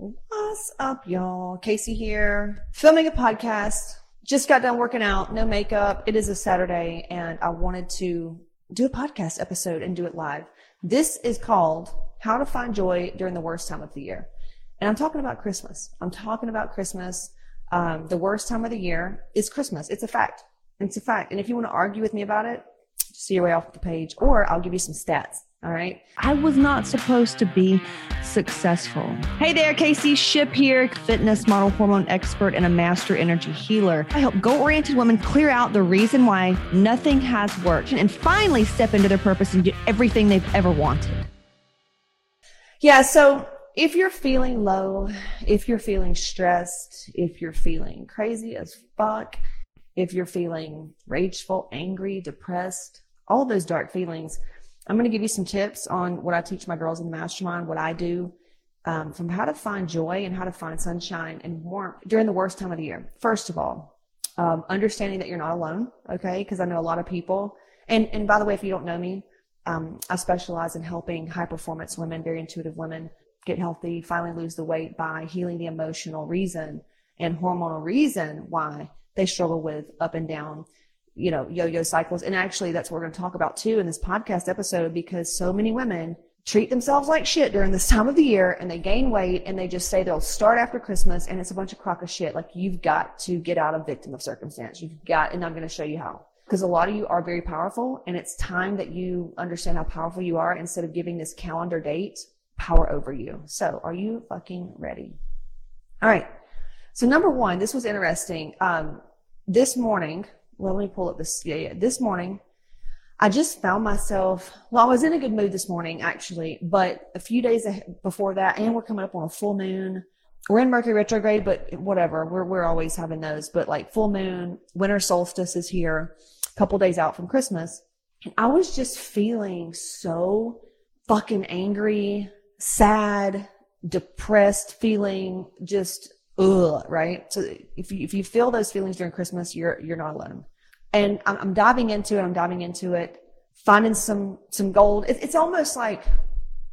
What's up, y'all? Casey here, filming a podcast. Just got done working out, no makeup. It is a Saturday, and I wanted to do a podcast episode and do it live. This is called How to Find Joy During the Worst Time of the Year. And I'm talking about Christmas. I'm talking about Christmas. Um, the worst time of the year is Christmas. It's a fact. It's a fact. And if you want to argue with me about it, just see your way off the page, or I'll give you some stats. All right. I was not supposed to be successful. Hey there, Casey Shipp here, fitness model, hormone expert, and a master energy healer. I help goal oriented women clear out the reason why nothing has worked and finally step into their purpose and get everything they've ever wanted. Yeah. So if you're feeling low, if you're feeling stressed, if you're feeling crazy as fuck, if you're feeling rageful, angry, depressed, all those dark feelings, I'm going to give you some tips on what I teach my girls in the mastermind, what I do, um, from how to find joy and how to find sunshine and warmth during the worst time of the year. First of all, um, understanding that you're not alone, okay? Because I know a lot of people, and and by the way, if you don't know me, um, I specialize in helping high performance women, very intuitive women, get healthy, finally lose the weight by healing the emotional reason and hormonal reason why they struggle with up and down you know, yo-yo cycles. And actually that's what we're going to talk about too in this podcast episode because so many women treat themselves like shit during this time of the year and they gain weight and they just say they'll start after Christmas and it's a bunch of crock of shit. Like you've got to get out of victim of circumstance. You've got, and I'm going to show you how. Because a lot of you are very powerful and it's time that you understand how powerful you are instead of giving this calendar date power over you. So are you fucking ready? All right. So number one, this was interesting. Um, this morning, well, let me pull up this. Yeah, yeah. This morning, I just found myself, well, I was in a good mood this morning, actually, but a few days before that, and we're coming up on a full moon. We're in Mercury retrograde, but whatever. We're, we're always having those, but like full moon, winter solstice is here, a couple days out from Christmas. And I was just feeling so fucking angry, sad, depressed, feeling just ugh, right? So if you, if you feel those feelings during Christmas, you're, you're not alone. And I'm, I'm diving into it. I'm diving into it, finding some, some gold. It, it's almost like,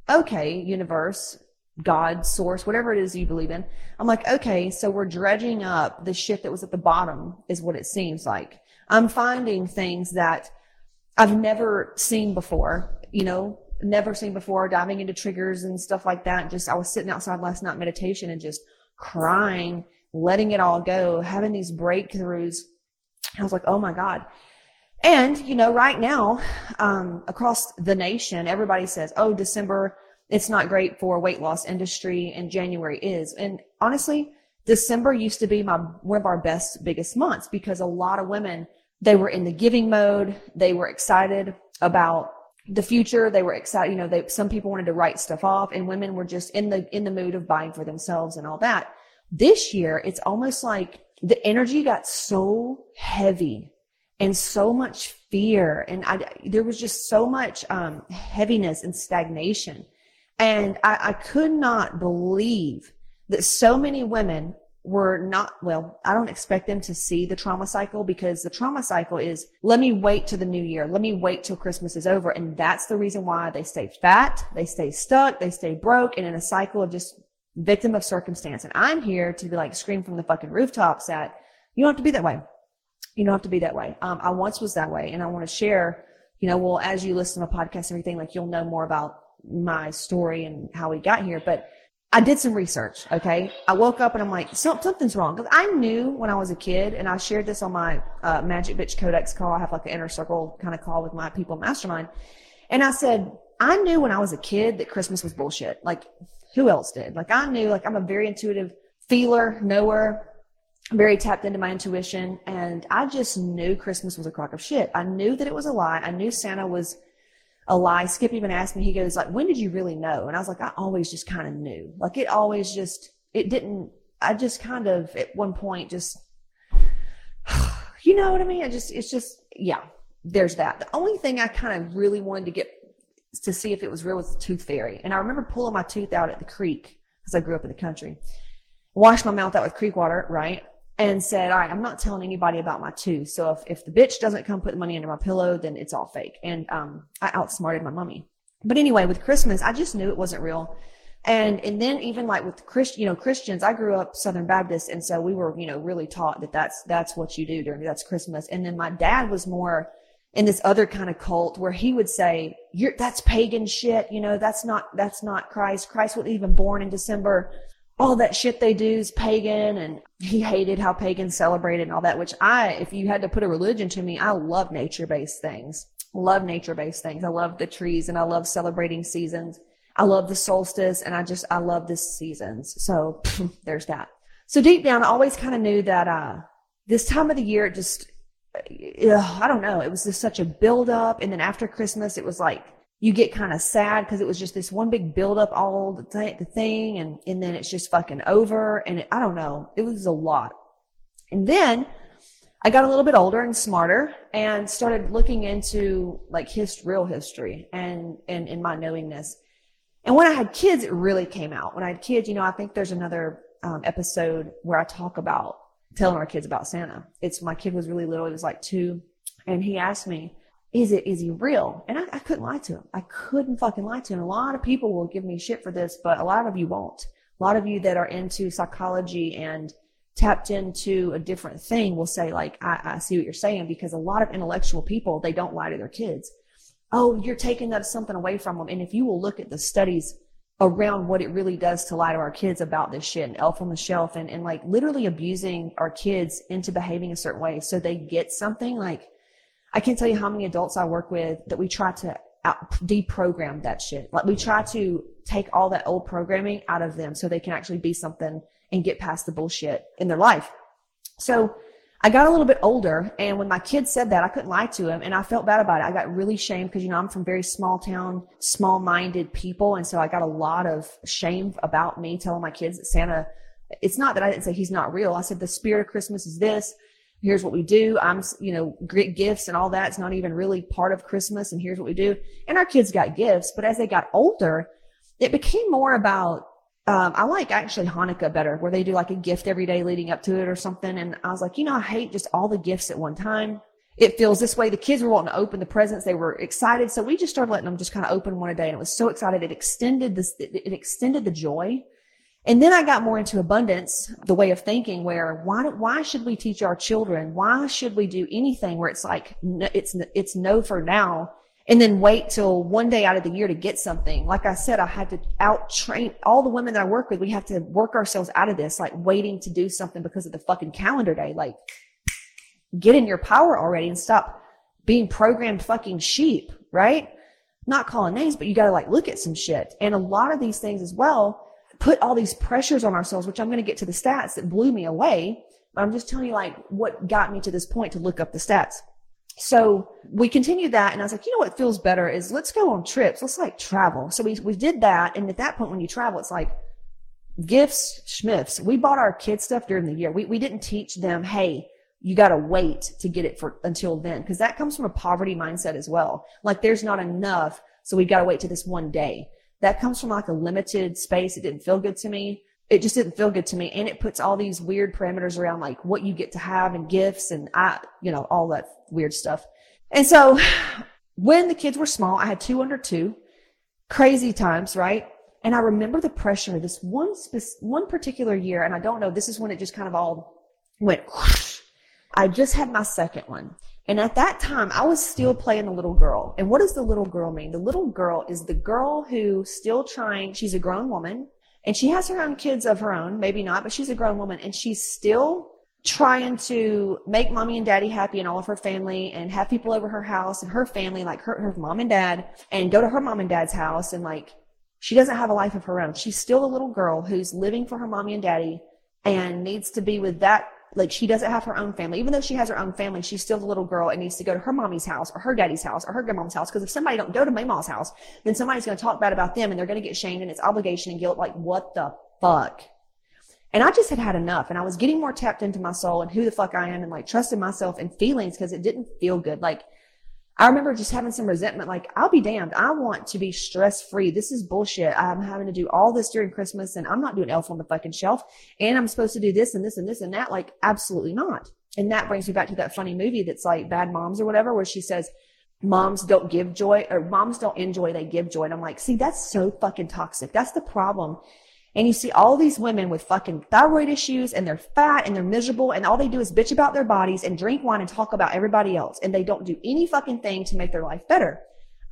okay, universe, God, source, whatever it is you believe in. I'm like, okay, so we're dredging up the shit that was at the bottom is what it seems like. I'm finding things that I've never seen before, you know, never seen before, diving into triggers and stuff like that. Just, I was sitting outside last night meditation and just crying, letting it all go, having these breakthroughs. I was like, oh my God. And, you know, right now, um, across the nation, everybody says, oh, December, it's not great for weight loss industry and January is. And honestly, December used to be my, one of our best, biggest months because a lot of women, they were in the giving mode. They were excited about the future. They were excited. You know, they, some people wanted to write stuff off and women were just in the, in the mood of buying for themselves and all that. This year, it's almost like the energy got so heavy and so much fear. And I, there was just so much, um, heaviness and stagnation. And I, I could not believe that so many women were not, well, I don't expect them to see the trauma cycle because the trauma cycle is, let me wait to the new year. Let me wait till Christmas is over. And that's the reason why they stay fat, they stay stuck, they stay broke and in a cycle of just victim of circumstance. And I'm here to be like scream from the fucking rooftops that you don't have to be that way. You don't have to be that way. Um, I once was that way and I want to share, you know, well, as you listen to a podcast and everything, like you'll know more about my story and how we got here. But I did some research. Okay. I woke up and I'm like, something's wrong. Cause I knew when I was a kid and I shared this on my, uh, Magic Bitch Codex call. I have like an inner circle kind of call with my people mastermind. And I said, I knew when I was a kid that Christmas was bullshit. Like who else did? Like I knew, like I'm a very intuitive feeler, knower, very tapped into my intuition. And I just knew Christmas was a crock of shit. I knew that it was a lie. I knew Santa was a lie. Skip even asked me, he goes like, when did you really know? And I was like, I always just kind of knew. Like it always just, it didn't, I just kind of at one point just, you know what I mean? I just, it's just, yeah, there's that. The only thing I kind of really wanted to get to see if it was real was the tooth fairy. And I remember pulling my tooth out at the creek because I grew up in the country, washed my mouth out with creek water, right? And said, all right, I'm not telling anybody about my tooth. So if, if the bitch doesn't come put the money under my pillow, then it's all fake. And, um, I outsmarted my mummy. But anyway, with Christmas, I just knew it wasn't real. And and then even like with Christian, you know, Christians, I grew up Southern Baptist, and so we were, you know, really taught that that's that's what you do during that's Christmas. And then my dad was more in this other kind of cult where he would say, "You're that's pagan shit," you know, that's not that's not Christ. Christ wasn't even born in December. All that shit they do is pagan, and he hated how pagans celebrated and all that. Which I, if you had to put a religion to me, I love nature based things. Love nature based things. I love the trees, and I love celebrating seasons I love the solstice and I just, I love the seasons. So there's that. So deep down, I always kind of knew that, uh, this time of the year, it just, uh, I don't know. It was just such a build up. And then after Christmas, it was like, you get kind of sad because it was just this one big build up all the, th- the thing. And, and then it's just fucking over. And it, I don't know. It was a lot. And then I got a little bit older and smarter and started looking into like his real history and, and in my knowingness. And when I had kids, it really came out. When I had kids, you know, I think there's another um, episode where I talk about telling our kids about Santa. It's my kid was really little. He was like two. And he asked me, is it, is he real? And I, I couldn't lie to him. I couldn't fucking lie to him. A lot of people will give me shit for this, but a lot of you won't. A lot of you that are into psychology and tapped into a different thing will say like, I, I see what you're saying because a lot of intellectual people, they don't lie to their kids oh, you're taking that something away from them. And if you will look at the studies around what it really does to lie to our kids about this shit and elf on the shelf and, and like literally abusing our kids into behaving a certain way so they get something like I can't tell you how many adults I work with that we try to out, deprogram that shit. Like we try to take all that old programming out of them so they can actually be something and get past the bullshit in their life. So I got a little bit older and when my kids said that, I couldn't lie to him and I felt bad about it. I got really shamed because, you know, I'm from very small town, small minded people. And so I got a lot of shame about me telling my kids that Santa, it's not that I didn't say he's not real. I said the spirit of Christmas is this. Here's what we do. I'm, you know, great gifts and all that. It's not even really part of Christmas. And here's what we do. And our kids got gifts, but as they got older, it became more about um, I like actually Hanukkah better, where they do like a gift every day leading up to it or something. And I was like, you know, I hate just all the gifts at one time. It feels this way. The kids were wanting to open the presents. They were excited. So we just started letting them just kind of open one a day. And it was so excited. It extended this, it extended the joy. And then I got more into abundance, the way of thinking where why, why should we teach our children? Why should we do anything where it's like, it's, it's no for now and then wait till one day out of the year to get something. Like I said, I had to out train all the women that I work with. We have to work ourselves out of this, like waiting to do something because of the fucking calendar day. Like get in your power already and stop being programmed fucking sheep, right? Not calling names, but you got to like look at some shit. And a lot of these things as well put all these pressures on ourselves, which I'm going to get to the stats that blew me away. But I'm just telling you like what got me to this point to look up the stats. So we continued that and I was like, you know what feels better is let's go on trips. Let's like travel. So we, we did that. And at that point, when you travel, it's like gifts, schmifts. We bought our kids stuff during the year. We, we didn't teach them, Hey, you got to wait to get it for until then. Cause that comes from a poverty mindset as well. Like there's not enough. So we've got to wait to this one day. That comes from like a limited space. It didn't feel good to me it just didn't feel good to me. And it puts all these weird parameters around like what you get to have and gifts and I, you know, all that weird stuff. And so when the kids were small, I had two under two, crazy times, right? And I remember the pressure of this one, one particular year. And I don't know, this is when it just kind of all went, whoosh. I just had my second one. And at that time, I was still playing the little girl. And what does the little girl mean? The little girl is the girl who still trying, she's a grown woman and she has her own kids of her own, maybe not, but she's a grown woman and she's still trying to make mommy and daddy happy and all of her family and have people over her house and her family, like her, her mom and dad, and go to her mom and dad's house. And like, she doesn't have a life of her own. She's still a little girl who's living for her mommy and daddy and needs to be with that like she doesn't have her own family. Even though she has her own family, she's still the little girl and needs to go to her mommy's house or her daddy's house or her grandma's house. Because if somebody don't go to my mom's house, then somebody's going to talk bad about them and they're going to get shamed and it's obligation and guilt. Like what the fuck? And I just had had enough and I was getting more tapped into my soul and who the fuck I am and like trusting myself and feelings because it didn't feel good. Like I remember just having some resentment, like, I'll be damned. I want to be stress free. This is bullshit. I'm having to do all this during Christmas and I'm not doing elf on the fucking shelf. And I'm supposed to do this and this and this and that. Like, absolutely not. And that brings me back to that funny movie that's like Bad Moms or whatever, where she says, moms don't give joy or moms don't enjoy, they give joy. And I'm like, see, that's so fucking toxic. That's the problem. And you see all these women with fucking thyroid issues and they're fat and they're miserable and all they do is bitch about their bodies and drink wine and talk about everybody else. And they don't do any fucking thing to make their life better.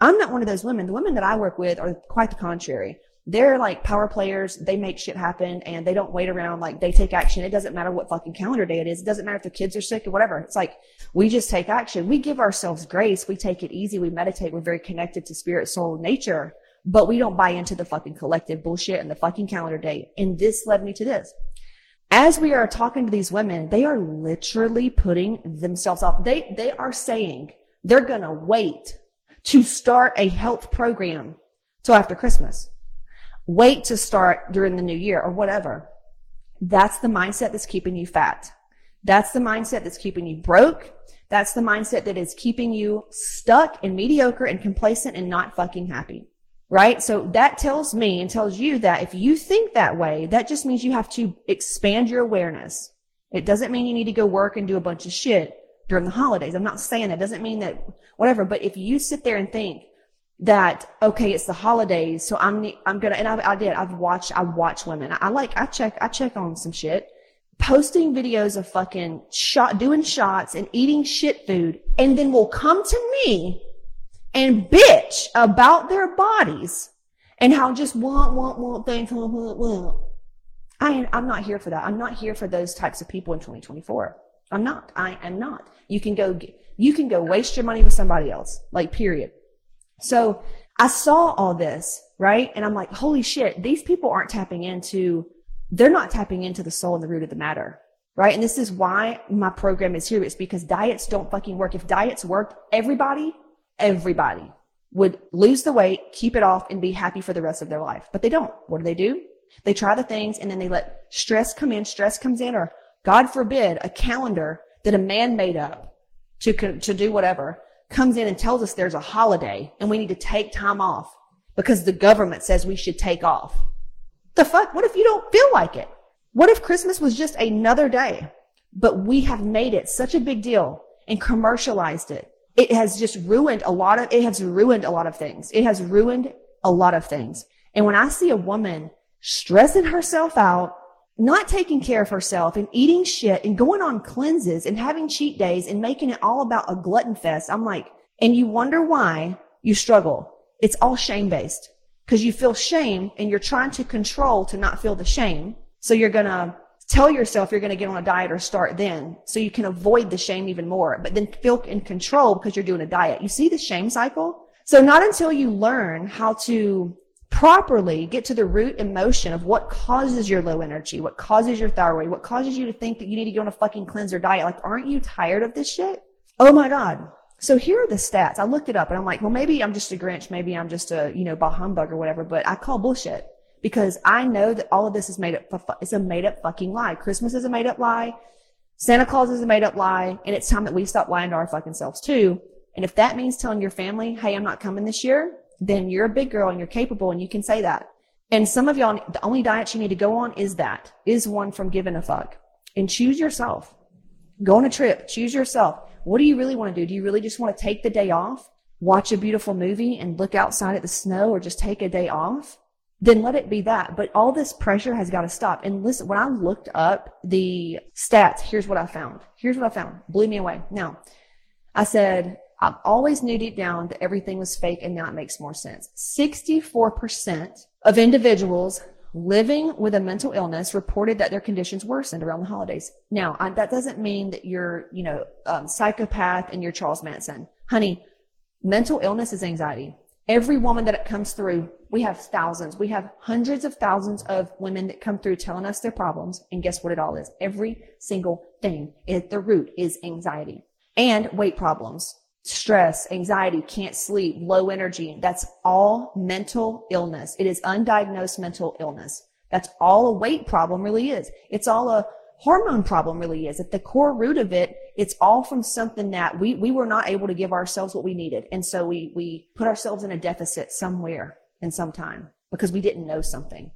I'm not one of those women. The women that I work with are quite the contrary they're like power players. They make shit happen and they don't wait around. Like they take action. It doesn't matter what fucking calendar day it is. It doesn't matter if their kids are sick or whatever. It's like we just take action. We give ourselves grace. We take it easy. We meditate. We're very connected to spirit, soul, nature, but we don't buy into the fucking collective bullshit and the fucking calendar day. And this led me to this. As we are talking to these women, they are literally putting themselves off. They, they are saying they're going to wait to start a health program till after Christmas wait to start during the new year or whatever. That's the mindset that's keeping you fat. That's the mindset that's keeping you broke. That's the mindset that is keeping you stuck and mediocre and complacent and not fucking happy. Right? So that tells me and tells you that if you think that way, that just means you have to expand your awareness. It doesn't mean you need to go work and do a bunch of shit during the holidays. I'm not saying that. It doesn't mean that whatever. But if you sit there and think, that okay it's the holidays so i'm i'm gonna and i, I did i've watched i watch women I, I, like i check i check on some shit posting videos of fucking shot doing shots and eating shit food and then will come to me and bitch about their bodies and how just want want want things want, want, want. I, i'm not here for that i'm not here for those types of people in 2024 i'm not i am not you can go you can go waste your money with somebody else like period so I saw all this, right? And I'm like, holy shit, these people aren't tapping into, they're not tapping into the soul and the root of the matter, right? And this is why my program is here. It's because diets don't fucking work. If diets worked, everybody, everybody would lose the weight, keep it off and be happy for the rest of their life. But they don't. What do they do? They try the things and then they let stress come in. Stress comes in or God forbid a calendar that a man made up to, to do whatever comes in and tells us there's a holiday and we need to take time off because the government says we should take off. The fuck? What if you don't feel like it? What if Christmas was just another day? But we have made it such a big deal and commercialized it. It has just ruined a lot of, it has ruined a lot of things. It has ruined a lot of things. And when I see a woman stressing herself out not taking care of herself and eating shit and going on cleanses and having cheat days and making it all about a glutton fest. I'm like, and you wonder why you struggle. It's all shame based because you feel shame and you're trying to control to not feel the shame. So you're going to tell yourself you're going to get on a diet or start then so you can avoid the shame even more, but then feel in control because you're doing a diet. You see the shame cycle? So not until you learn how to properly get to the root emotion of what causes your low energy, what causes your thyroid, what causes you to think that you need to go on a fucking cleanser diet. Like, aren't you tired of this shit? Oh my God. So here are the stats. I looked it up and I'm like, well, maybe I'm just a Grinch. Maybe I'm just a, you know, bah humbug or whatever, but I call bullshit because I know that all of this is made up. It's a made up fucking lie. Christmas is a made up lie. Santa Claus is a made up lie. And it's time that we stop lying to our fucking selves too. And if that means telling your family, Hey, I'm not coming this year, then you're a big girl and you're capable and you can say that. And some of y'all, the only diet you need to go on is that, is one from giving a fuck. And choose yourself. Go on a trip. Choose yourself. What do you really want to do? Do you really just want to take the day off, watch a beautiful movie and look outside at the snow or just take a day off? Then let it be that. But all this pressure has got to stop. And listen, when I looked up the stats, here's what I found. Here's what I found. Blew me away. Now, I said, I've always knew deep down that everything was fake and now it makes more sense. 64% of individuals living with a mental illness reported that their conditions worsened around the holidays. Now, I, that doesn't mean that you're, you know, um, psychopath and you're Charles Manson. Honey, mental illness is anxiety. Every woman that it comes through, we have thousands. We have hundreds of thousands of women that come through telling us their problems. And guess what it all is? Every single thing at the root is anxiety and weight problems stress, anxiety, can't sleep, low energy. That's all mental illness. It is undiagnosed mental illness. That's all a weight problem really is. It's all a hormone problem really is. At the core root of it, it's all from something that we, we were not able to give ourselves what we needed. And so we, we put ourselves in a deficit somewhere in some time because we didn't know something.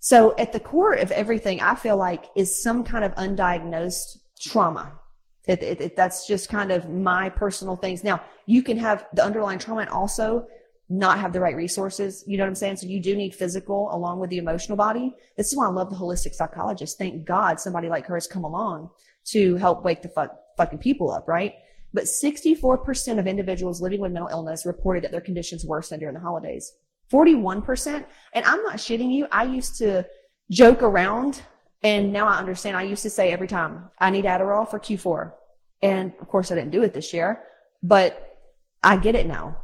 So at the core of everything, I feel like is some kind of undiagnosed trauma It, it, it, that's just kind of my personal things. Now, you can have the underlying trauma and also not have the right resources. You know what I'm saying? So you do need physical along with the emotional body. This is why I love the holistic psychologist. Thank God somebody like her has come along to help wake the fuck, fucking people up, right? But 64% of individuals living with mental illness reported that their conditions worsened during the holidays. 41%. And I'm not shitting you. I used to joke around and now I understand. I used to say every time I need Adderall for Q4. And of course I didn't do it this year, but I get it now.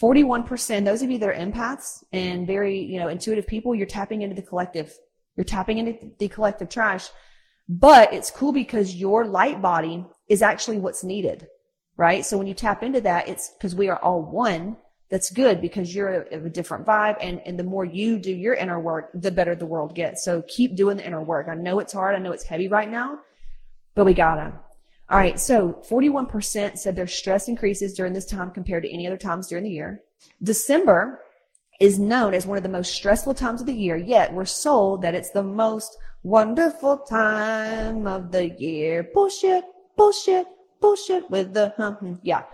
41%, those of you that are empaths and very, you know, intuitive people, you're tapping into the collective. You're tapping into the collective trash. But it's cool because your light body is actually what's needed, right? So when you tap into that, it's because we are all one. That's good because you're of a different vibe. And, and the more you do your inner work, the better the world gets. So keep doing the inner work. I know it's hard. I know it's heavy right now, but we gotta. All right. So 41% said their stress increases during this time compared to any other times during the year. December is known as one of the most stressful times of the year, yet we're sold that it's the most wonderful time of the year. Bullshit, bullshit, bullshit with the, hmm, yeah.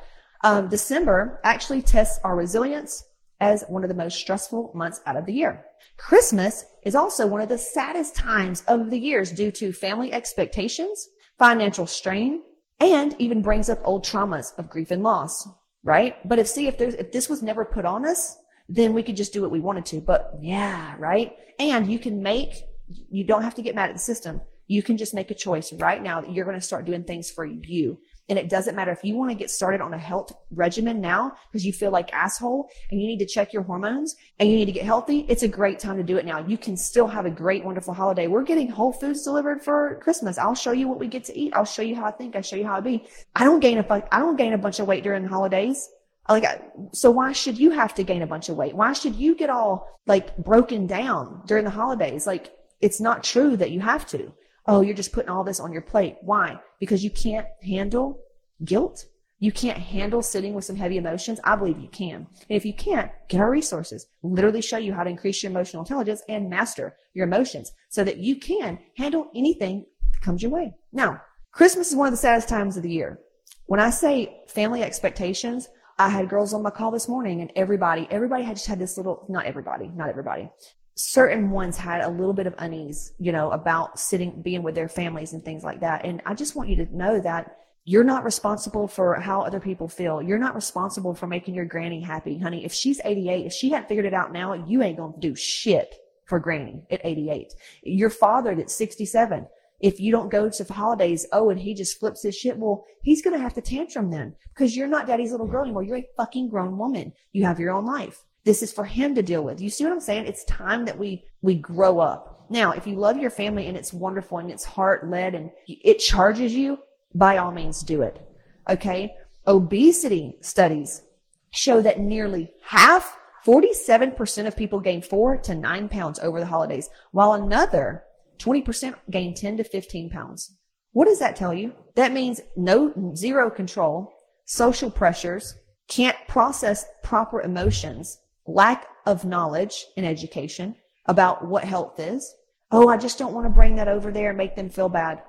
Um, December actually tests our resilience as one of the most stressful months out of the year. Christmas is also one of the saddest times of the years due to family expectations, financial strain, and even brings up old traumas of grief and loss, right? But if see if there's if this was never put on us, then we could just do what we wanted to. But yeah, right? And you can make you don't have to get mad at the system. You can just make a choice right now that you're going to start doing things for you. And it doesn't matter if you want to get started on a health regimen now because you feel like asshole and you need to check your hormones and you need to get healthy. It's a great time to do it now. You can still have a great, wonderful holiday. We're getting Whole Foods delivered for Christmas. I'll show you what we get to eat. I'll show you how I think. I'll show you how I be. I don't gain a, I don't gain a bunch of weight during the holidays. Like, so why should you have to gain a bunch of weight? Why should you get all like broken down during the holidays? Like, it's not true that you have to. Oh, you're just putting all this on your plate. Why? Because you can't handle guilt. You can't handle sitting with some heavy emotions. I believe you can. And if you can't, get our resources. Literally show you how to increase your emotional intelligence and master your emotions so that you can handle anything that comes your way. Now, Christmas is one of the saddest times of the year. When I say family expectations, I had girls on my call this morning and everybody, everybody had just had this little, not everybody, not everybody, certain ones had a little bit of unease, you know, about sitting, being with their families and things like that. And I just want you to know that you're not responsible for how other people feel. You're not responsible for making your granny happy, honey. If she's 88, if she hadn't figured it out now, you ain't going to do shit for granny at 88. Your father that's 67, if you don't go to the holidays, oh, and he just flips his shit, well, he's going to have to tantrum then because you're not daddy's little girl anymore. You're a fucking grown woman. You have your own life. This is for him to deal with. You see what I'm saying? It's time that we, we grow up. Now, if you love your family and it's wonderful and it's heart led and it charges you, by all means do it. Okay. Obesity studies show that nearly half, 47% of people gain four to nine pounds over the holidays, while another 20% gain 10 to 15 pounds. What does that tell you? That means no, zero control, social pressures, can't process proper emotions, lack of knowledge and education about what health is. Oh, I just don't want to bring that over there and make them feel bad.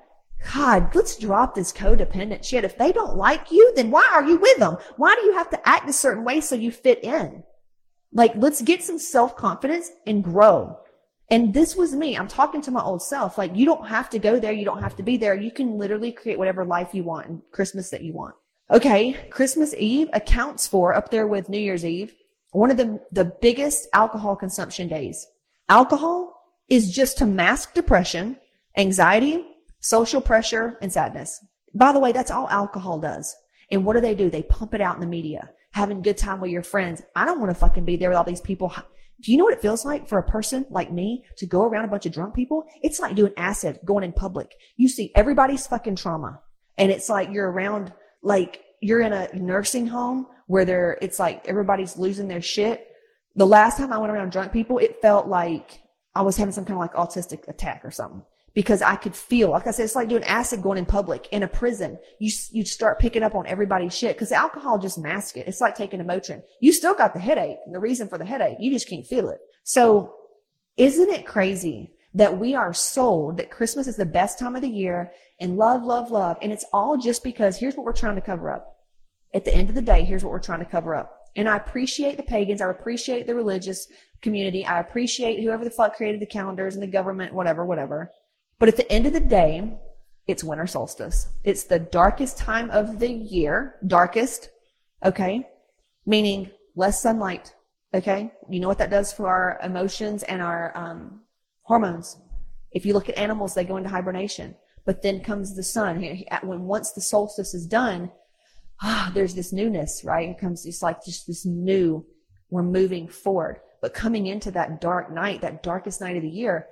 God, let's drop this codependent shit. If they don't like you, then why are you with them? Why do you have to act a certain way so you fit in? Like, let's get some self confidence and grow. And this was me. I'm talking to my old self. Like, you don't have to go there. You don't have to be there. You can literally create whatever life you want and Christmas that you want. Okay. Christmas Eve accounts for up there with New Year's Eve, one of the, the biggest alcohol consumption days. Alcohol is just to mask depression, anxiety, social pressure, and sadness. By the way, that's all alcohol does. And what do they do? They pump it out in the media, having a good time with your friends. I don't want to fucking be there with all these people. Do you know what it feels like for a person like me to go around a bunch of drunk people? It's like doing acid going in public. You see everybody's fucking trauma. And it's like you're around, like you're in a nursing home where they're, it's like everybody's losing their shit. The last time I went around drunk people, it felt like I was having some kind of like autistic attack or something because I could feel, like I said, it's like doing acid going in public in a prison. You, you start picking up on everybody's shit because alcohol just masks it. It's like taking a Motrin. You still got the headache and the reason for the headache. You just can't feel it. So isn't it crazy that we are sold that Christmas is the best time of the year and love, love, love. And it's all just because here's what we're trying to cover up. At the end of the day, here's what we're trying to cover up. And I appreciate the pagans. I appreciate the religious community. I appreciate whoever the fuck created the calendars and the government, whatever, whatever. But at the end of the day, it's winter solstice. It's the darkest time of the year, darkest, okay? Meaning less sunlight, okay? You know what that does for our emotions and our um, hormones. If you look at animals, they go into hibernation. But then comes the sun. When once the solstice is done, ah, there's this newness, right? It comes, it's like just this new, we're moving forward. But coming into that dark night, that darkest night of the year,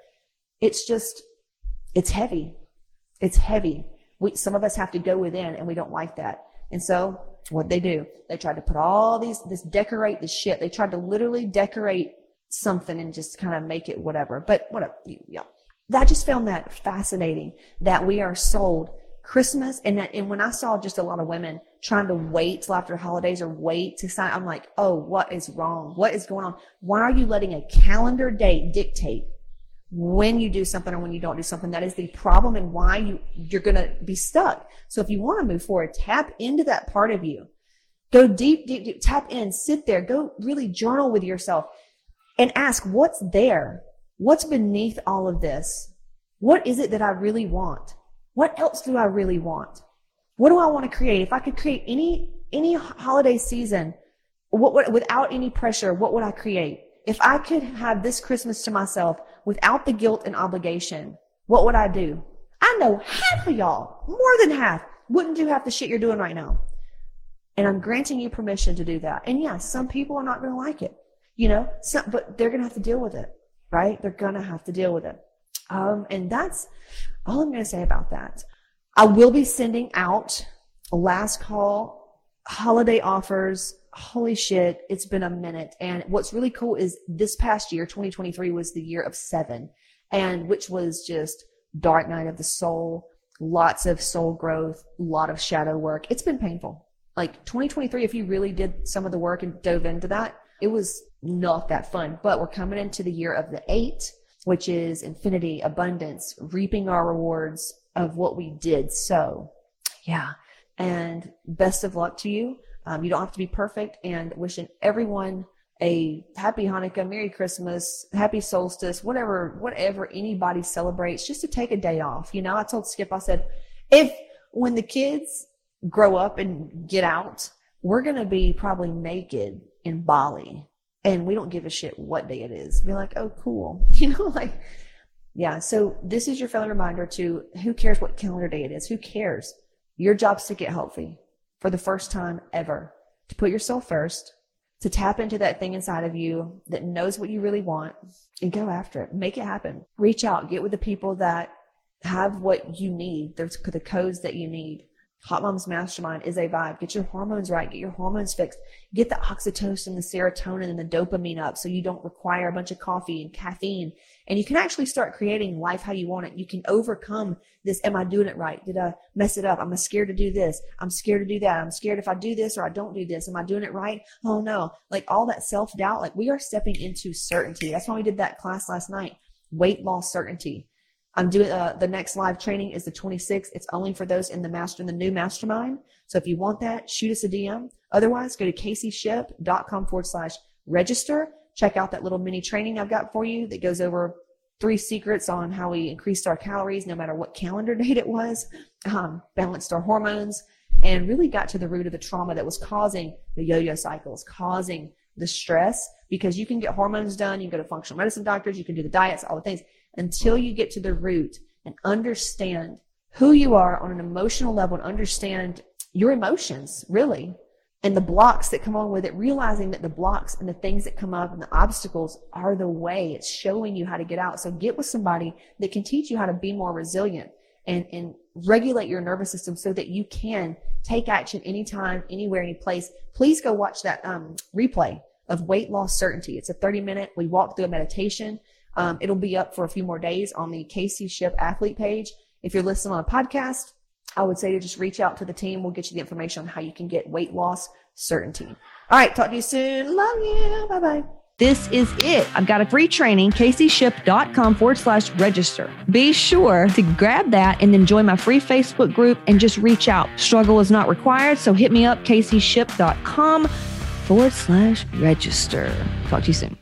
it's just, it's heavy. It's heavy. We, some of us have to go within and we don't like that. And so what they do, they tried to put all these, this decorate the shit. They tried to literally decorate something and just kind of make it whatever. But whatever. Yeah. I just found that fascinating that we are sold Christmas and that, and when I saw just a lot of women trying to wait till after holidays or wait to sign, I'm like, oh, what is wrong? What is going on? Why are you letting a calendar date dictate when you do something or when you don't do something. That is the problem and why you, you're going to be stuck. So if you want to move forward, tap into that part of you. Go deep, deep, deep, tap in, sit there, go really journal with yourself and ask what's there? What's beneath all of this? What is it that I really want? What else do I really want? What do I want to create? If I could create any, any holiday season, what would, without any pressure, what would I create? If I could have this Christmas to myself without the guilt and obligation, what would I do? I know half of y'all, more than half, wouldn't do half the shit you're doing right now. And I'm granting you permission to do that. And yes, some people are not going to like it, you know, some, but they're going to have to deal with it, right? They're going to have to deal with it. Um, and that's all I'm going to say about that. I will be sending out a last call holiday offers holy shit, it's been a minute. And what's really cool is this past year, 2023 was the year of seven and which was just dark night of the soul, lots of soul growth, a lot of shadow work. It's been painful. Like 2023, if you really did some of the work and dove into that, it was not that fun. But we're coming into the year of the eight, which is infinity, abundance, reaping our rewards of what we did. So yeah. And best of luck to you. Um, you don't have to be perfect and wishing everyone a happy Hanukkah, Merry Christmas, Happy Solstice, whatever, whatever anybody celebrates, just to take a day off. You know, I told Skip, I said, if when the kids grow up and get out, we're going to be probably naked in Bali and we don't give a shit what day it is. Be like, oh, cool. You know, like, yeah. So this is your fellow reminder to who cares what calendar day it is? Who cares? Your job's to get healthy for the first time ever, to put yourself first, to tap into that thing inside of you that knows what you really want and go after it. Make it happen. Reach out, get with the people that have what you need. There's the codes that you need. Hot Moms Mastermind is a vibe. Get your hormones right. Get your hormones fixed. Get the oxytocin, the serotonin, and the dopamine up so you don't require a bunch of coffee and caffeine. And you can actually start creating life how you want it. You can overcome this. Am I doing it right? Did I mess it up? I'm scared to do this. I'm scared to do that. I'm scared if I do this or I don't do this. Am I doing it right? Oh no. Like all that self doubt. Like we are stepping into certainty. That's why we did that class last night. Weight loss certainty I'm doing uh, the next live training is the 26th. It's only for those in the master in the new mastermind. So if you want that, shoot us a DM. Otherwise, go to caseyshipp.com forward slash register. Check out that little mini training I've got for you that goes over three secrets on how we increased our calories no matter what calendar date it was, um, balanced our hormones, and really got to the root of the trauma that was causing the yo-yo cycles, causing the stress. Because you can get hormones done, you can go to functional medicine doctors, you can do the diets, all the things until you get to the root and understand who you are on an emotional level and understand your emotions, really, and the blocks that come on with it, realizing that the blocks and the things that come up and the obstacles are the way. It's showing you how to get out. So get with somebody that can teach you how to be more resilient and, and regulate your nervous system so that you can take action anytime, anywhere, any place. Please go watch that um, replay of weight loss certainty. It's a 30 minute. We walk through a meditation um, it'll be up for a few more days on the Casey Shipp Athlete page. If you're listening on a podcast, I would say to just reach out to the team. We'll get you the information on how you can get weight loss certainty. All right, talk to you soon. Love you. Bye bye. This is it. I've got a free training, caseyshipp.com forward slash register. Be sure to grab that and then join my free Facebook group and just reach out. Struggle is not required, so hit me up, caseyshipp.com forward slash register. Talk to you soon.